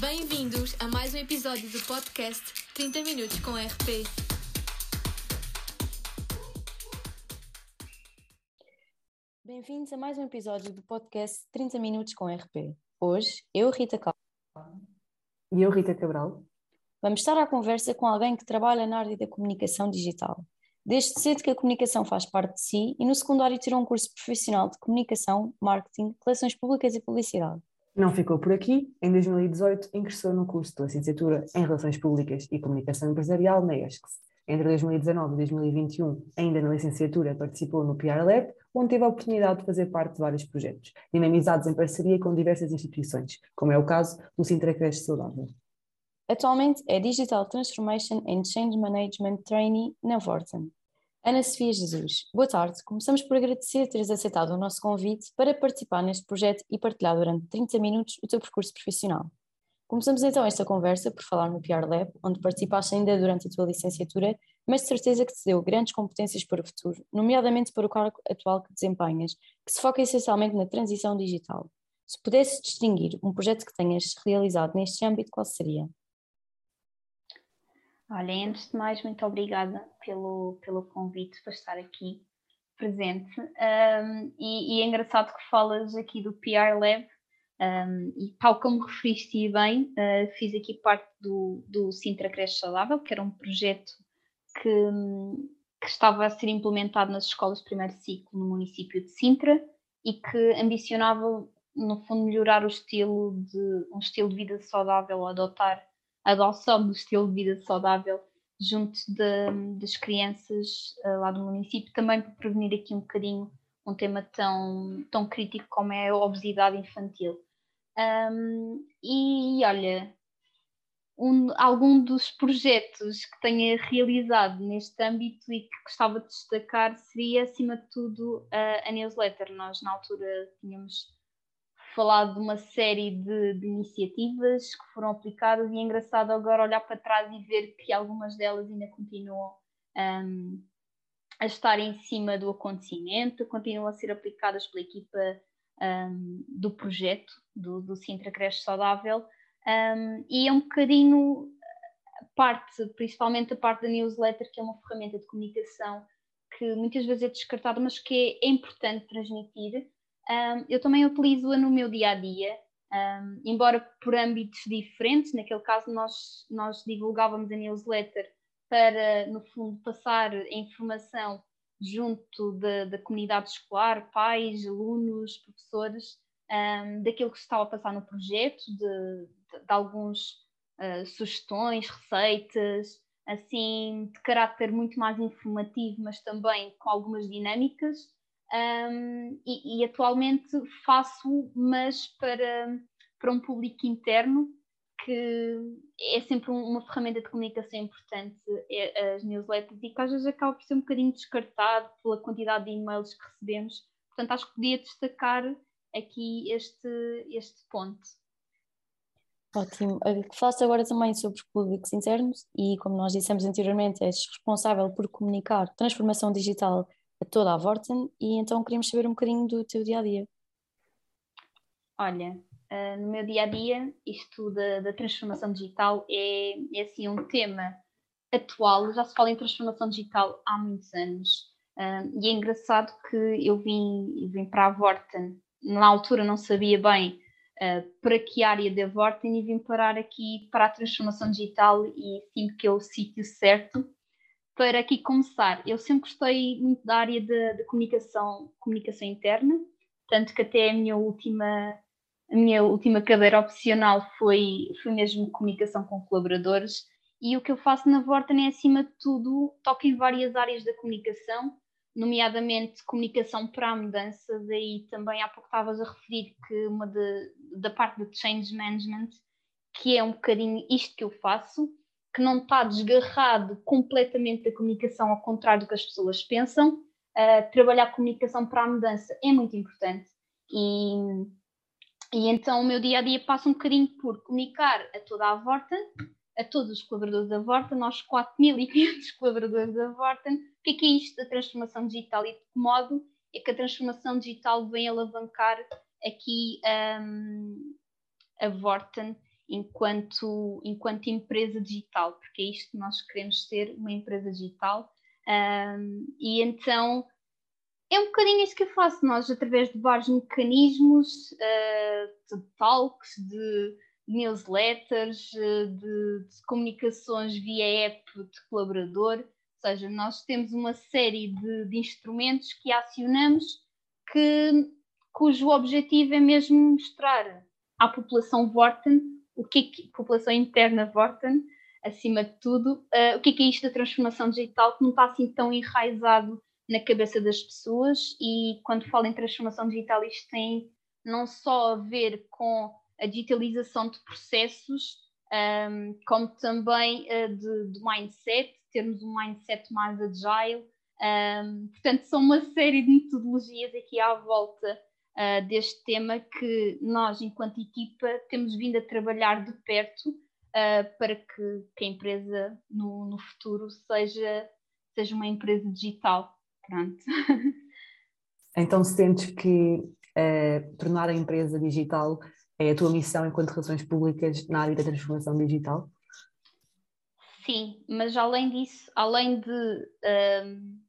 Bem-vindos a mais um episódio do podcast 30 Minutos com RP. Bem-vindos a mais um episódio do podcast 30 Minutos com RP. Hoje, eu, Rita Cal, E eu, Rita Cabral. vamos estar à conversa com alguém que trabalha na área da comunicação digital. Desde cedo que a comunicação faz parte de si e no secundário tirou um curso profissional de comunicação, marketing, relações públicas e publicidade. Não ficou por aqui. Em 2018, ingressou no curso de licenciatura em Relações Públicas e Comunicação Empresarial na ESCS. Entre 2019 e 2021, ainda na licenciatura, participou no PR Lab, onde teve a oportunidade de fazer parte de vários projetos, dinamizados em parceria com diversas instituições, como é o caso do Sintra Creche Saudável. Atualmente é Digital Transformation and Change Management Trainee na Vorten. Ana Sofia Jesus, boa tarde. Começamos por agradecer teres aceitado o nosso convite para participar neste projeto e partilhar durante 30 minutos o teu percurso profissional. Começamos então esta conversa por falar no PR Lab, onde participaste ainda durante a tua licenciatura, mas de certeza que te deu grandes competências para o futuro, nomeadamente para o cargo atual que desempenhas, que se foca essencialmente na transição digital. Se pudesses distinguir um projeto que tenhas realizado neste âmbito, qual seria? Olha, antes de mais, muito obrigada pelo, pelo convite para estar aqui presente. Um, e, e é engraçado que falas aqui do PR Lab, um, e tal como referiste bem, uh, fiz aqui parte do, do Sintra Creche Saudável, que era um projeto que, que estava a ser implementado nas escolas de primeiro ciclo no município de Sintra e que ambicionava, no fundo, melhorar o estilo de um estilo de vida saudável, adotar adoção do estilo de vida saudável junto de, das crianças uh, lá do município, também para prevenir aqui um bocadinho um tema tão, tão crítico como é a obesidade infantil. Um, e olha, um, algum dos projetos que tenha realizado neste âmbito e que gostava de destacar seria, acima de tudo, a, a newsletter. Nós, na altura, tínhamos falado de uma série de, de, iniciativas que foram aplicadas e é engraçado agora olhar para trás e ver que algumas delas ainda continuam um, a estar em cima do acontecimento, continuam a ser aplicadas pela equipa um, do projeto do, do Sintra Creche Saudável. Um, e é um bocadinho parte, principalmente a parte da newsletter, que é uma ferramenta de comunicação que muitas vezes é descartada, mas que é, é importante transmitir um, eu também utilizo-a no meu dia a dia, um, embora por âmbitos diferentes. Naquele caso, nós, nós divulgávamos a newsletter para, no fundo, passar informação junto da, da comunidade escolar, pais, alunos, professores, um, daquilo que se estava a passar no projeto, de, de, de alguns uh, sugestões, receitas, assim, de caráter muito mais informativo, mas também com algumas dinâmicas. Um, e, e, atualmente faço, mas para, para um público interno, que é sempre uma ferramenta de comunicação importante, é, as newsletters, e que às vezes acaba por ser um bocadinho descartado pela quantidade de e-mails que recebemos. Portanto, acho que podia destacar aqui este, este ponto. Ótimo. Falaste agora também sobre os públicos internos e, como nós dissemos anteriormente, és responsável por comunicar transformação digital a toda a Vorten e então queríamos saber um bocadinho do teu dia a dia. Olha, uh, no meu dia a dia, isto da, da transformação digital é, é assim um tema atual, já se fala em transformação digital há muitos anos. Uh, e é engraçado que eu vim, vim para a Vorten, na altura não sabia bem uh, para que área da Vorten e vim parar aqui para a transformação digital e sinto que é o sítio certo para aqui começar, eu sempre gostei muito da área de, comunicação, comunicação interna, tanto que até a minha última, a minha última cadeira opcional foi, foi mesmo comunicação com colaboradores. E o que eu faço na Vorten é, acima de tudo, toco em várias áreas da comunicação, nomeadamente comunicação para a mudança. Daí também há pouco estavas a referir que uma de, da parte de change management, que é um bocadinho isto que eu faço, que não está desgarrado completamente da comunicação, ao contrário do que as pessoas pensam. Uh, trabalhar comunicação para a mudança é muito importante. E, e então o meu dia a dia passa um bocadinho por comunicar a toda a Vorten, a todos os colaboradores da Vorten, nós 4.500 colaboradores da Vorten, o que é, que é isto da transformação digital e de que modo é que a transformação digital vem alavancar aqui um, a Vorten enquanto, enquanto empresa digital, porque é isto que nós queremos ser, uma empresa digital. Um, e então é um bocadinho isso que eu faço, nós através de vários mecanismos, uh, de talks, de newsletters, de, de, comunicações via app de colaborador, ou seja, nós temos uma série de, de instrumentos que acionamos que, cujo objetivo é mesmo mostrar à população Vorten, o que é que, população interna Vorten, acima de tudo, uh, o que é, que é isto da transformação digital que não está assim tão enraizado na cabeça das pessoas e quando falo em transformação digital isto tem não só a ver com a digitalização de processos, um, como também uh, de, de, mindset, termos um mindset mais agile. Um, portanto, são uma série de metodologias aqui à volta uh, deste tema que nós, enquanto equipa, temos vindo a trabalhar de perto uh, para que, que, a empresa no, no futuro seja, seja uma empresa digital. Pronto. Então sentes que uh, tornar a empresa digital é a tua missão enquanto relações públicas na área da transformação digital? Sim, mas além disso, além de, uh, de,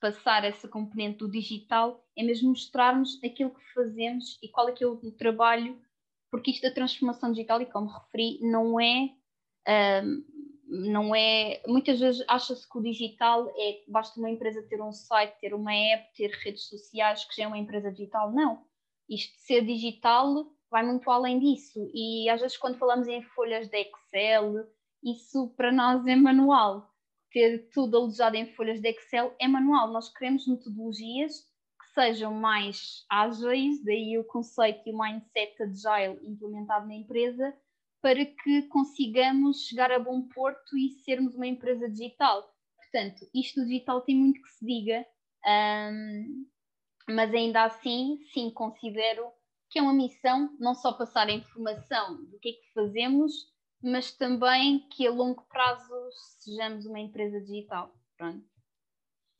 passar essa componente do digital, é mesmo mostrarmos aquilo que fazemos e qual é que é o, trabalho, porque isto da transformação digital, e como referi, não é uh, não é. Muitas vezes acha-se que o digital é basta uma empresa ter um site, ter uma app, ter redes sociais, que já é uma empresa digital. Não. Isto de ser digital vai muito além disso. E às vezes, quando falamos em folhas de Excel, isso para nós é manual. Ter tudo alojado em folhas de Excel é manual. Nós queremos metodologias que sejam mais ágeis, daí o conceito e o mindset agile implementado na empresa para que consigamos chegar a bom porto e sermos uma empresa digital. Portanto, isto digital tem muito que se diga, mas ainda assim, sim, considero que é uma missão não só passar a informação do que é que fazemos, mas também que a longo prazo sejamos uma empresa digital. Pronto.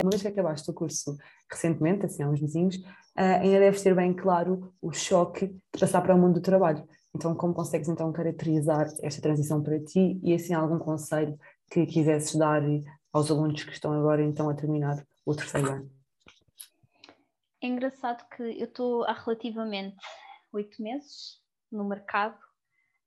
Uma vez que acabaste o curso recentemente, assim há uns vizinhos, uh, ainda deve ser bem claro o choque de passar para o mundo do trabalho. Então, como consegues então caracterizar esta transição para ti e assim algum conselho que quisesses dar aos alunos que estão agora então a terminar o terceiro ano? É engraçado que eu estou há relativamente oito meses no mercado,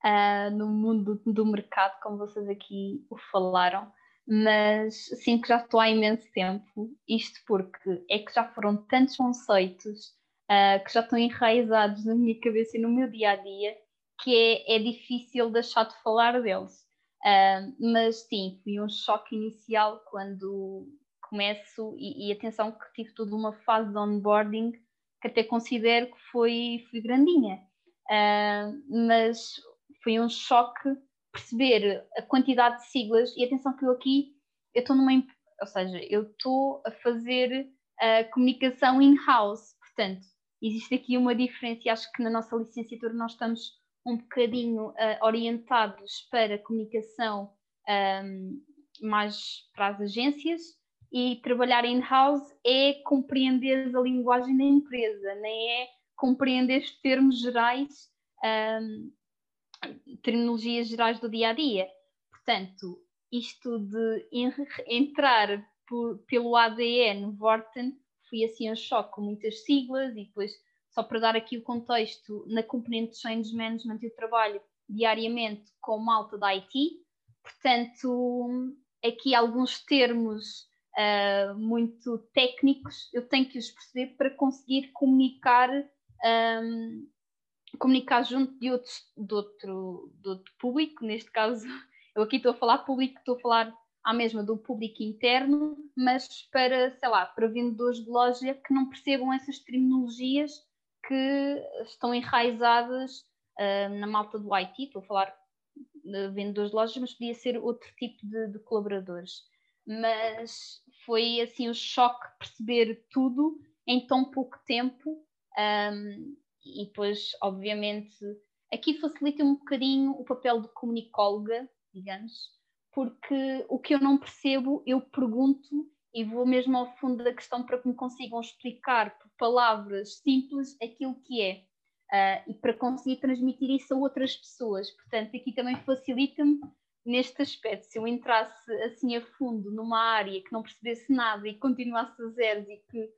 uh, no mundo do mercado, como vocês aqui o falaram, mas sinto que já estou há imenso tempo, isto porque é que já foram tantos conceitos uh, que já estão enraizados na minha cabeça e no meu dia a dia que é, é difícil deixar de falar deles. Uh, mas sim, foi um choque inicial quando começo, e, e, atenção que tive toda uma fase de onboarding que até considero que foi, foi grandinha. Uh, mas foi um choque perceber a quantidade de siglas, e atenção que eu aqui, eu estou numa, ou seja, eu estou a fazer a comunicação in-house, portanto, existe aqui uma diferença e acho que na nossa licenciatura nós estamos um bocadinho uh, orientados para comunicação um, mais para as agências e trabalhar in-house é compreender a linguagem da empresa, nem é compreender os termos gerais, um, terminologias gerais do dia a dia. Portanto, isto de entrar por, pelo ADN Vorten foi assim um choque com muitas siglas e depois só para dar aqui o contexto, na componente de Change Management eu trabalho diariamente com malta da IT, portanto, aqui alguns termos uh, muito técnicos eu tenho que os perceber para conseguir comunicar, um, comunicar junto de, outros, de, outro, de outro público, neste caso, eu aqui estou a falar público, estou a falar à mesma do público interno, mas para, sei lá, para vendedores de loja que não percebam essas terminologias que estão enraizadas uh, na malta do IT, estou a falar de vendedores de lojas, mas podia ser outro tipo de, de colaboradores. Mas foi assim um choque perceber tudo em tão pouco tempo um, e depois, obviamente, aqui facilita um bocadinho o papel de comunicóloga, digamos, porque o que eu não percebo, eu pergunto e vou mesmo ao fundo da questão para que me consigam explicar por palavras simples aquilo que é. uh, e para conseguir transmitir isso a outras pessoas. Portanto, aqui também facilita-me neste aspecto. Se eu entrasse assim a fundo numa área que não percebesse nada e continuasse a zeros e que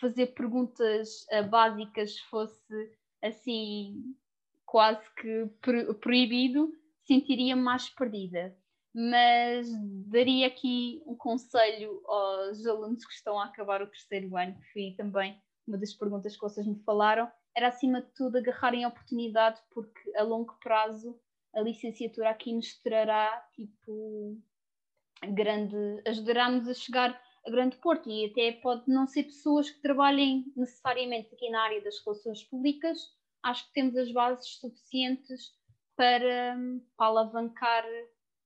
fazer perguntas uh, básicas fosse assim quase que proibido, sentiria mais perdida. Mas daria aqui um conselho aos alunos que estão a acabar o terceiro ano, que foi também uma das perguntas que vocês me falaram, era acima de tudo agarrarem a oportunidade, porque a longo prazo a licenciatura aqui nos trará tipo grande, ajudará-nos a chegar a grande porto e até pode não ser pessoas que trabalhem necessariamente aqui na área das relações públicas, acho que temos as bases suficientes para, para alavancar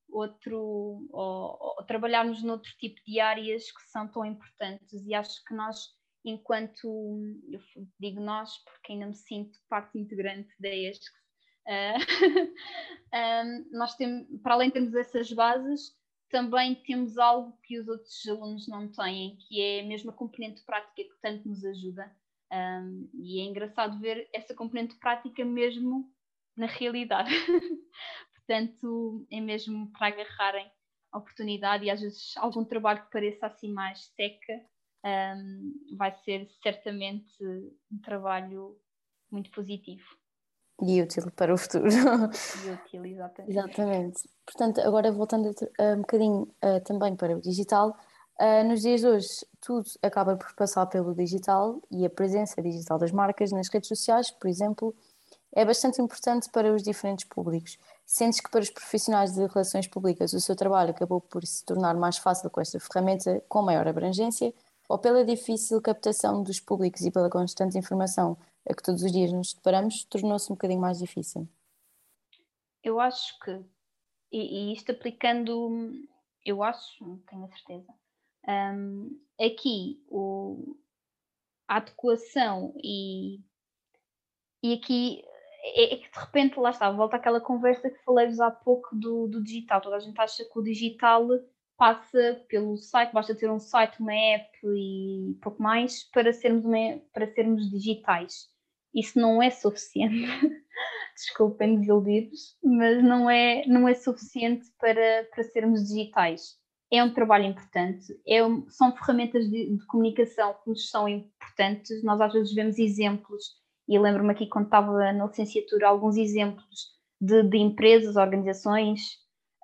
outro ou, ou trabalharmos noutro tipo de áreas que são tão importantes. E acho que nós enquanto eu digo nós porque ainda me sinto parte integrante da ESC uh, um, nós temos, para além de termos essas bases também temos algo que os outros alunos não têm, que é a mesma componente prática que tanto nos ajuda. Um, e é engraçado ver essa componente prática mesmo na realidade. Portanto, é mesmo para agarrarem a oportunidade e às vezes algum trabalho que pareça assim mais seca um, vai ser certamente um trabalho muito positivo. E útil para o futuro. E útil, exatamente. exatamente. Portanto, agora voltando um bocadinho uh, também para o digital, uh, nos dias de hoje tudo acaba por passar pelo digital e a presença digital das marcas nas redes sociais, por exemplo, é bastante importante para os diferentes públicos. Sentes que para os profissionais de relações públicas o seu trabalho acabou por se tornar mais fácil com esta ferramenta com maior abrangência ou pela difícil captação dos públicos e pela constante informação a que todos os dias nos deparamos, tornou-se um bocadinho mais difícil? Eu acho que, e, e isto aplicando, eu acho, não tenho a certeza, um, aqui o, a adequação e, e aqui é, é, que de repente lá está, volta àquela conversa que falei-vos há pouco do, do digital. Toda a gente acha que o digital passa pelo site, basta ter um site, uma app e pouco mais para sermos, uma, para sermos digitais. Isso não é suficiente. Desculpem desiludir-vos, mas não é, não é suficiente para, para sermos digitais. É um trabalho importante, é são ferramentas de, de comunicação que nos são importantes. Nós às vezes vemos exemplos e lembro-me aqui quando estava na licenciatura alguns exemplos de, de empresas, organizações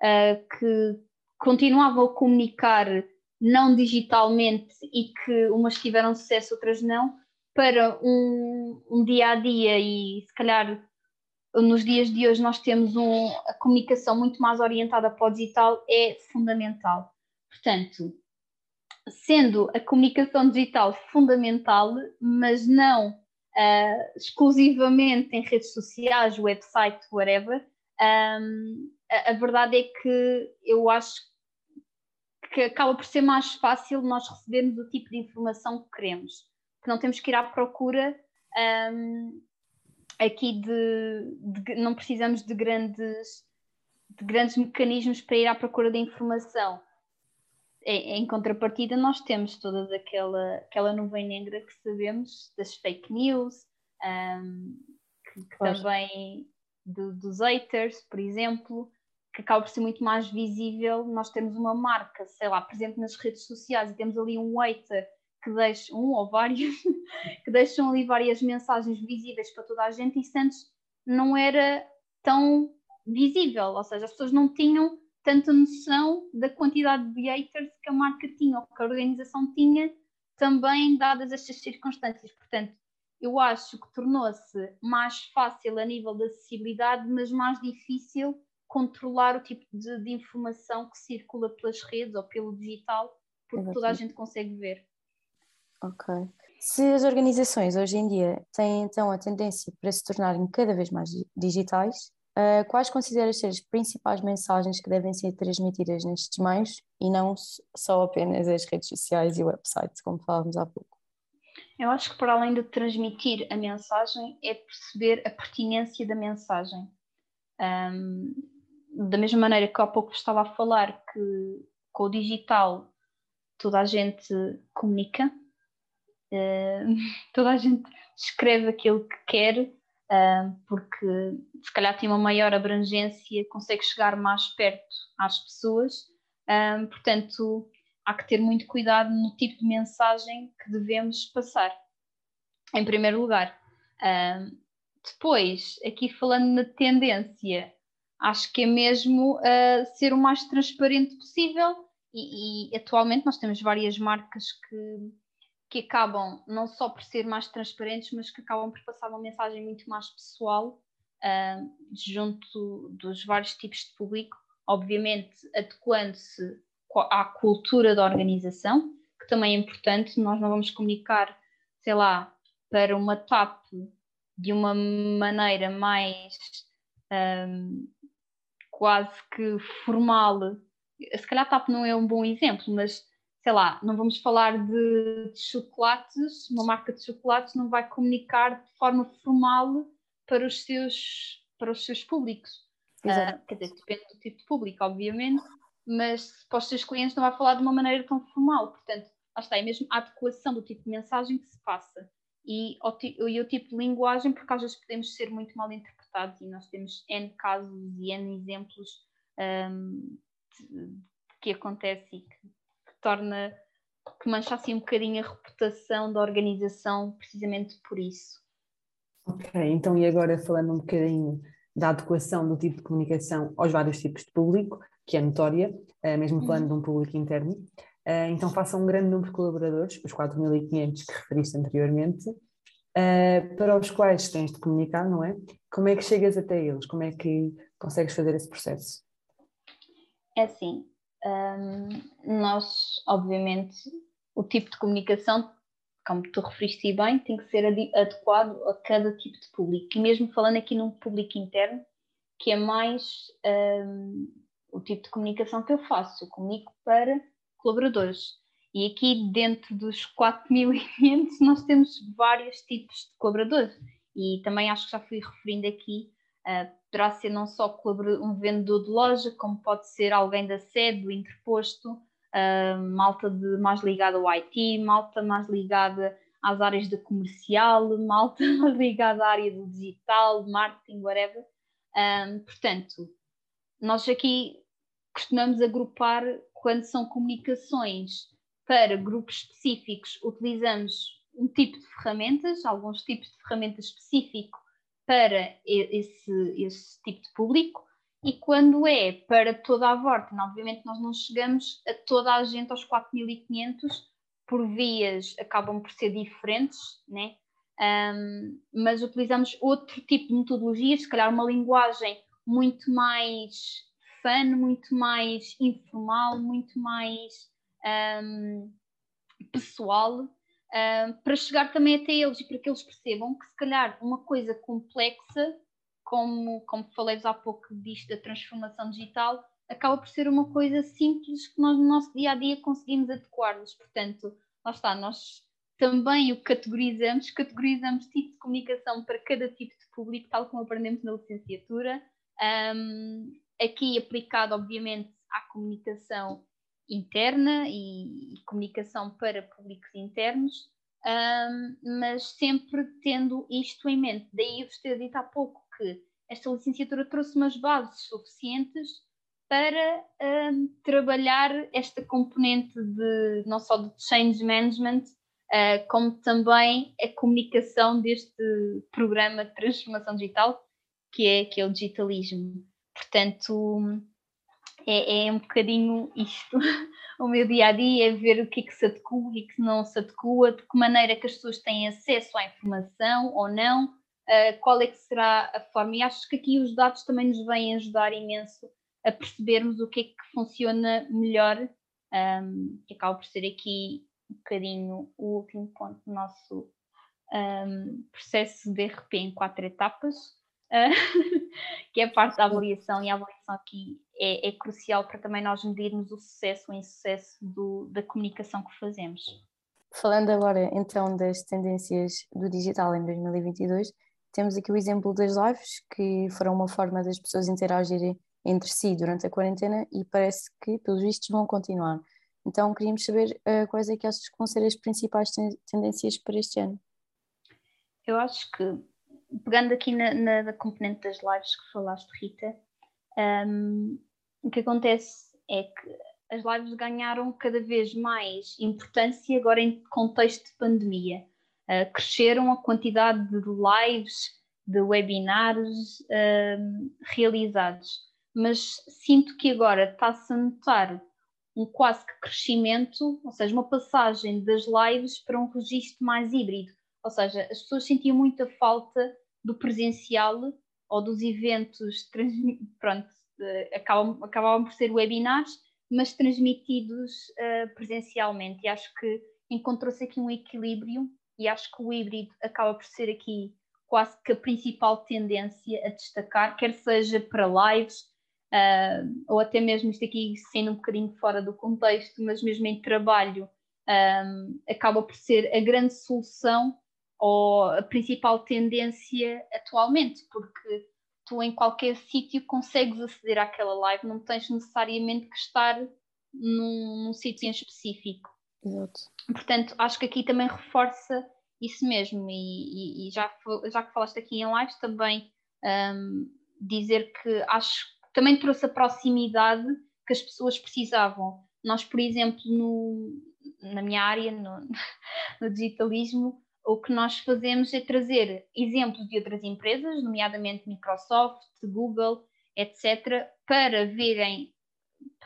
uh, que continuavam a comunicar não digitalmente e que umas tiveram sucesso, outras não, para um, um dia a dia e se calhar nos dias de hoje nós temos um, a comunicação muito mais orientada para o digital é fundamental. Portanto, sendo a comunicação digital fundamental, mas não uh, exclusivamente em redes sociais, website, whatever, um, a, a, verdade é que eu acho que acaba por ser mais fácil nós recebermos o tipo de informação que queremos, que não temos que ir à procura um, aqui de, de, não precisamos de grandes de grandes mecanismos para ir à procura da informação em contrapartida, nós temos toda aquela, aquela nuvem negra que sabemos das fake news, um, que, que também do, dos haters, por exemplo, que acaba por ser muito mais visível. Nós temos uma marca, sei lá, presente nas redes sociais e temos ali um hater que deixa, um ou vários, que deixam ali várias mensagens visíveis para toda a gente e antes não era tão visível, ou seja, as pessoas não tinham tanta noção da quantidade de haters que a marca tinha ou que a organização tinha, também dadas estas circunstâncias. Portanto, eu acho que tornou-se mais fácil a nível da acessibilidade, mas mais difícil controlar o tipo de, de informação que circula pelas redes ou pelo digital, porque toda a gente consegue ver. Ok. Se as organizações hoje em dia têm então a tendência para se tornarem cada vez mais digitais, Uh, quais consideras ser as principais mensagens que devem ser transmitidas nestes meios e não só apenas as redes sociais e websites, como falávamos há pouco? Eu acho que para além de transmitir a mensagem, é perceber a pertinência da mensagem. Um, da mesma maneira que há pouco estava a falar que com o digital toda a gente comunica, uh, toda a gente escreve aquilo que quer, porque se calhar tem uma maior abrangência, consegue chegar mais perto às pessoas, portanto há que ter muito cuidado no tipo de mensagem que devemos passar, em primeiro lugar. depois, aqui falando na tendência, acho que é mesmo uh, ser o mais transparente possível e, e, atualmente nós temos várias marcas que, que acabam não só por ser mais transparentes, mas que acabam por passar uma mensagem muito mais pessoal uh, junto dos vários tipos de público, obviamente adequando-se à cultura da organização, que também é importante, nós não vamos comunicar, sei lá, para uma TAP de uma maneira mais um, ah, quase que formal. Se calhar TAP não é um bom exemplo, mas sei lá, não vamos falar de, de, chocolates, uma marca de chocolates não vai comunicar de forma formal para os seus, para os seus públicos. Uh, quer dizer, depende do tipo de público, obviamente, mas para os seus clientes não vai falar de uma maneira tão formal. Portanto, lá está, é mesmo a adequação do tipo de mensagem que se passa e o, e o tipo de linguagem, porque às vezes podemos ser muito mal interpretados e nós temos N casos e N exemplos um, que acontece e que torna que mancha assim um bocadinho a reputação da organização precisamente por isso. Ok, então e agora falando um bocadinho da adequação do tipo de comunicação aos vários tipos de público, que é notória, eh, mesmo uhum. falando uhum. de um público interno, eh, então façam um grande número de colaboradores, os 4.500 que referiste anteriormente, eh, para os quais tens de comunicar, não é? Como é que chegas até eles? Como é que consegues fazer esse processo? É assim, um, nós, obviamente, o tipo de comunicação, como tu referiste bem, tem que ser adequado a cada tipo de público. E mesmo falando aqui num público interno, que é mais um, o tipo de comunicação que eu faço. Eu comunico para colaboradores. E aqui, dentro dos 4.500, nós temos vários tipos de colaboradores. E também acho que já fui referindo aqui poderá ser não só um vendedor de loja, como pode ser alguém da sede, do interposto, uh, malta de, mais ligada ao IT, malta mais ligada às áreas de comercial, malta mais ligada à área do digital, marketing, whatever. Um, portanto, nós aqui costumamos agrupar quando são comunicações para grupos específicos, utilizamos um tipo de ferramentas, alguns tipos de ferramentas específicos para esse, esse tipo de público e quando é para toda a Vorten, obviamente nós não chegamos a toda a gente aos 4.500 por vias acabam por ser diferentes, né? Um, mas utilizamos outro tipo de metodologias, se calhar uma linguagem muito mais fun, muito mais informal, muito mais um, pessoal, uh, para chegar também até eles e para que eles percebam que se calhar uma coisa complexa, como, como falei-vos há pouco disto da transformação digital, acaba por ser uma coisa simples que nós no nosso dia a dia conseguimos adequar-nos. Portanto, lá está, nós também o categorizamos, categorizamos tipo de comunicação para cada tipo de público, tal como aprendemos na licenciatura. Um, aqui aplicado, obviamente, à comunicação interna e, e comunicação para públicos internos, um, mas sempre tendo isto em mente. Daí eu vos ter dito há pouco que esta licenciatura trouxe umas bases suficientes para um, trabalhar esta componente de não só de change management, uh, como também a comunicação deste programa de transformação digital, que é, que é o digitalismo. Portanto, é, é um bocadinho isto. o meu dia a dia é ver o que é que se adequa e que não se adequa, de que maneira que as pessoas têm acesso à informação ou não, uh, qual é que será a forma. E acho que aqui os dados também nos vêm ajudar imenso a percebermos o que é que funciona melhor, um, ehm, que acaba por ser aqui um bocadinho o último ponto do nosso um, ehm, processo de RP em quatro etapas. que é a parte da avaliação, e a avaliação aqui é, é, crucial para também nós medirmos o sucesso ou insucesso do, da comunicação que fazemos. Falando agora então das tendências do digital em 2022, temos aqui o exemplo das lives, que foram uma forma das pessoas interagirem entre si durante a quarentena e parece que, pelos vistos, vão continuar. Então, queríamos saber uh, quais é que achas que vão ser as principais tendências para este ano. Eu acho que pegando aqui na, na, na, componente das lives que falaste, Rita, um, o que acontece é que as lives ganharam cada vez mais importância agora em contexto de pandemia. Uh, cresceram a quantidade de lives, de webinars uh, realizados, mas sinto que agora está-se a notar um quase que crescimento, ou seja, uma passagem das lives para um registro mais híbrido. Ou seja, as pessoas sentiam muita falta do presencial ou dos eventos, pronto, acabam, acabavam por ser webinars, mas transmitidos uh, presencialmente. E acho que encontrou-se aqui um equilíbrio e acho que o híbrido acaba por ser aqui quase que a principal tendência a destacar, quer seja para lives, uh, ou até mesmo isto aqui sendo um bocadinho fora do contexto, mas mesmo em trabalho, um, acaba por ser a grande solução ou a principal tendência atualmente, porque tu em qualquer sítio consegues aceder àquela live, não tens necessariamente que estar num, num sítio em específico. Exato. Portanto, acho que aqui também reforça isso mesmo, e, e, e já, já que falaste aqui em lives, também um, dizer que acho que também trouxe a proximidade que as pessoas precisavam. Nós, por exemplo, no, na minha área, no, no digitalismo, o que nós fazemos é trazer exemplos de outras empresas, nomeadamente Microsoft, Google, etc., para verem,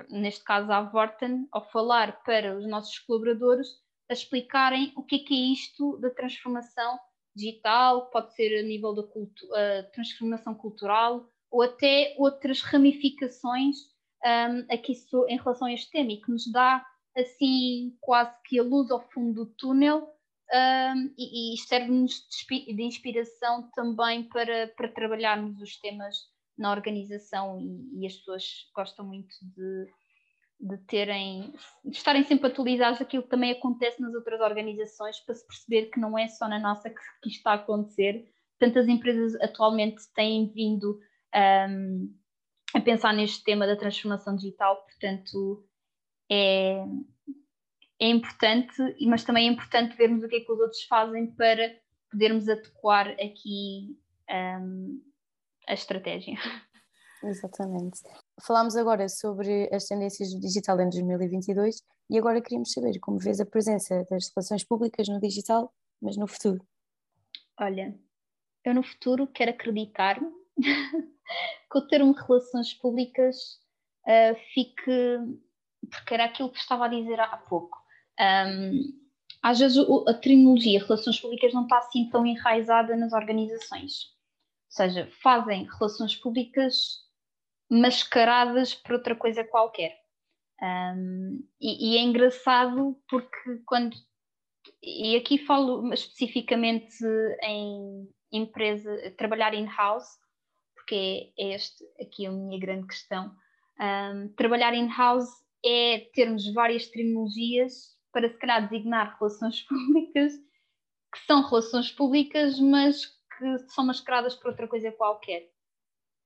neste caso a Vorten, ao falar para os nossos colaboradores, a explicarem o que é, que é isto da transformação digital, pode ser a nível da cultu transformação cultural ou até outras ramificações um, aqui em relação a este tema e que nos dá assim quase que a luz ao fundo do túnel um, e, e serve-nos de inspiração também para, para trabalharmos os temas na organização e, e as pessoas gostam muito de, de terem, de estarem sempre atualizados daquilo que também acontece nas outras organizações para se perceber que não é só na nossa que, que está a acontecer. Tantas empresas atualmente têm vindo um, a pensar neste tema da transformação digital, portanto é, é importante, mas também é importante vermos o que é que os outros fazem para podermos adequar aqui um, a estratégia. Exatamente. Falámos agora sobre as tendências do digital em 2022 e agora queríamos saber como vês a presença das relações públicas no digital, mas no futuro. Olha, eu no futuro quero acreditar que o termo relações públicas uh, fique, porque era aquilo que estava a dizer há pouco, um, às vezes a terminologia relações públicas não está assim tão enraizada nas organizações. Ou seja, fazem relações públicas mascaradas por outra coisa qualquer. Um, e, e, é engraçado porque quando. E aqui falo especificamente em empresa, trabalhar in-house, porque é este aqui a minha grande questão. Um, trabalhar in-house é termos várias terminologias para se calhar designar relações públicas que são relações públicas, mas que são mascaradas por outra coisa qualquer.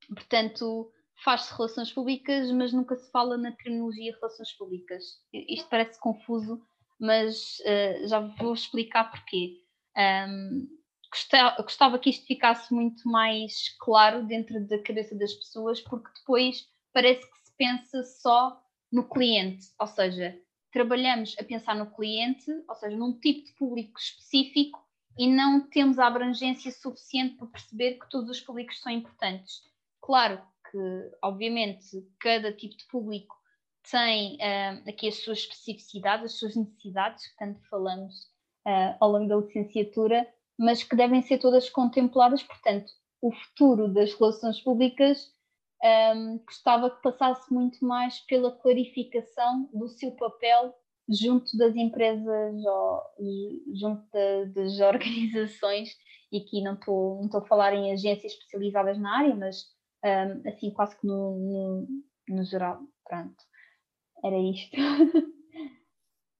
Portanto, faz-se relações públicas, mas nunca se fala na terminologia relações públicas. Isto parece confuso, mas uh, já vou explicar porquê. Um, gostava, gostava que isto ficasse muito mais claro dentro da cabeça das pessoas, porque depois parece que se pensa só no cliente, ou seja, trabalhamos a pensar no cliente, ou seja, num tipo de público específico e não temos a abrangência suficiente para perceber que todos os públicos são importantes. Claro que, obviamente, cada tipo de público tem uh, aqui as suas especificidades, as suas necessidades, que tanto falamos uh, ao longo da licenciatura, mas que devem ser todas contempladas. Portanto, o futuro das relações públicas um, gostava que passasse muito mais pela clarificação do seu papel junto das empresas ou junto das organizações, e aqui não estou não a falar em agências especializadas na área, mas um, assim quase que no, no, no geral. Pronto, era isto.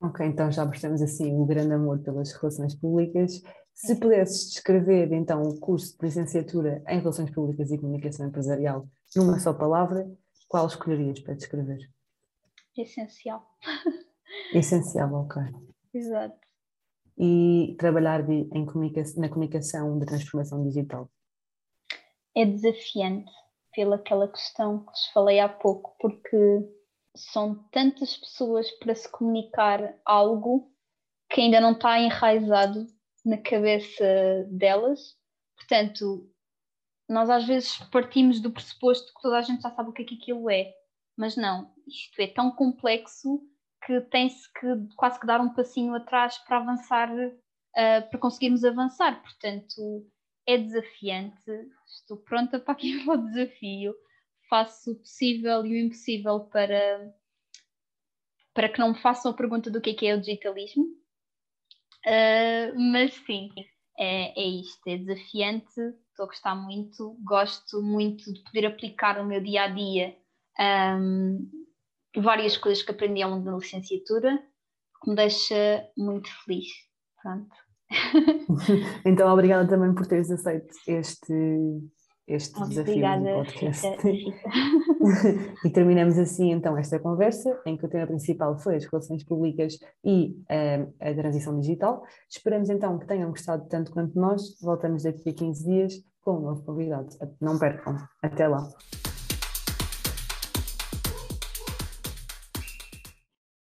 Ok, então já percebemos assim o grande amor pelas relações públicas. Se pudesses descrever então o curso de licenciatura em Relações Públicas e Comunicação Empresarial numa só palavra, qual escolherias para descrever? Essencial. Essencial, ok. Exato. E trabalhar de, em na comunicação da transformação digital? é desafiante pela aquela questão que vos falei há pouco, porque são tantas pessoas para se comunicar algo que ainda não está enraizado na cabeça delas. Portanto, nós às vezes partimos do pressuposto que toda a gente já sabe o que é que aquilo é, mas não, isto é tão complexo que tem-se que quase que dar um passinho atrás para avançar, uh, para conseguirmos avançar. Portanto, é desafiante, estou pronta para aqui o desafio, faço o possível e o impossível para, para que não me façam a pergunta do que é que é o digitalismo. Uh, mas sim, é, é isto, é desafiante, estou a gostar muito, gosto muito de poder aplicar no meu dia a dia um, várias coisas que aprendi ao longo da licenciatura, que me deixa muito feliz. Pronto. então, obrigada também por teres aceito este, este desafio do podcast. e terminamos assim então esta conversa, em que o tema principal foi as relações públicas e um, a transição digital. Esperamos então que tenham gostado tanto quanto nós. Voltamos daqui a 15 dias com um novo convidado. Não percam. Até lá.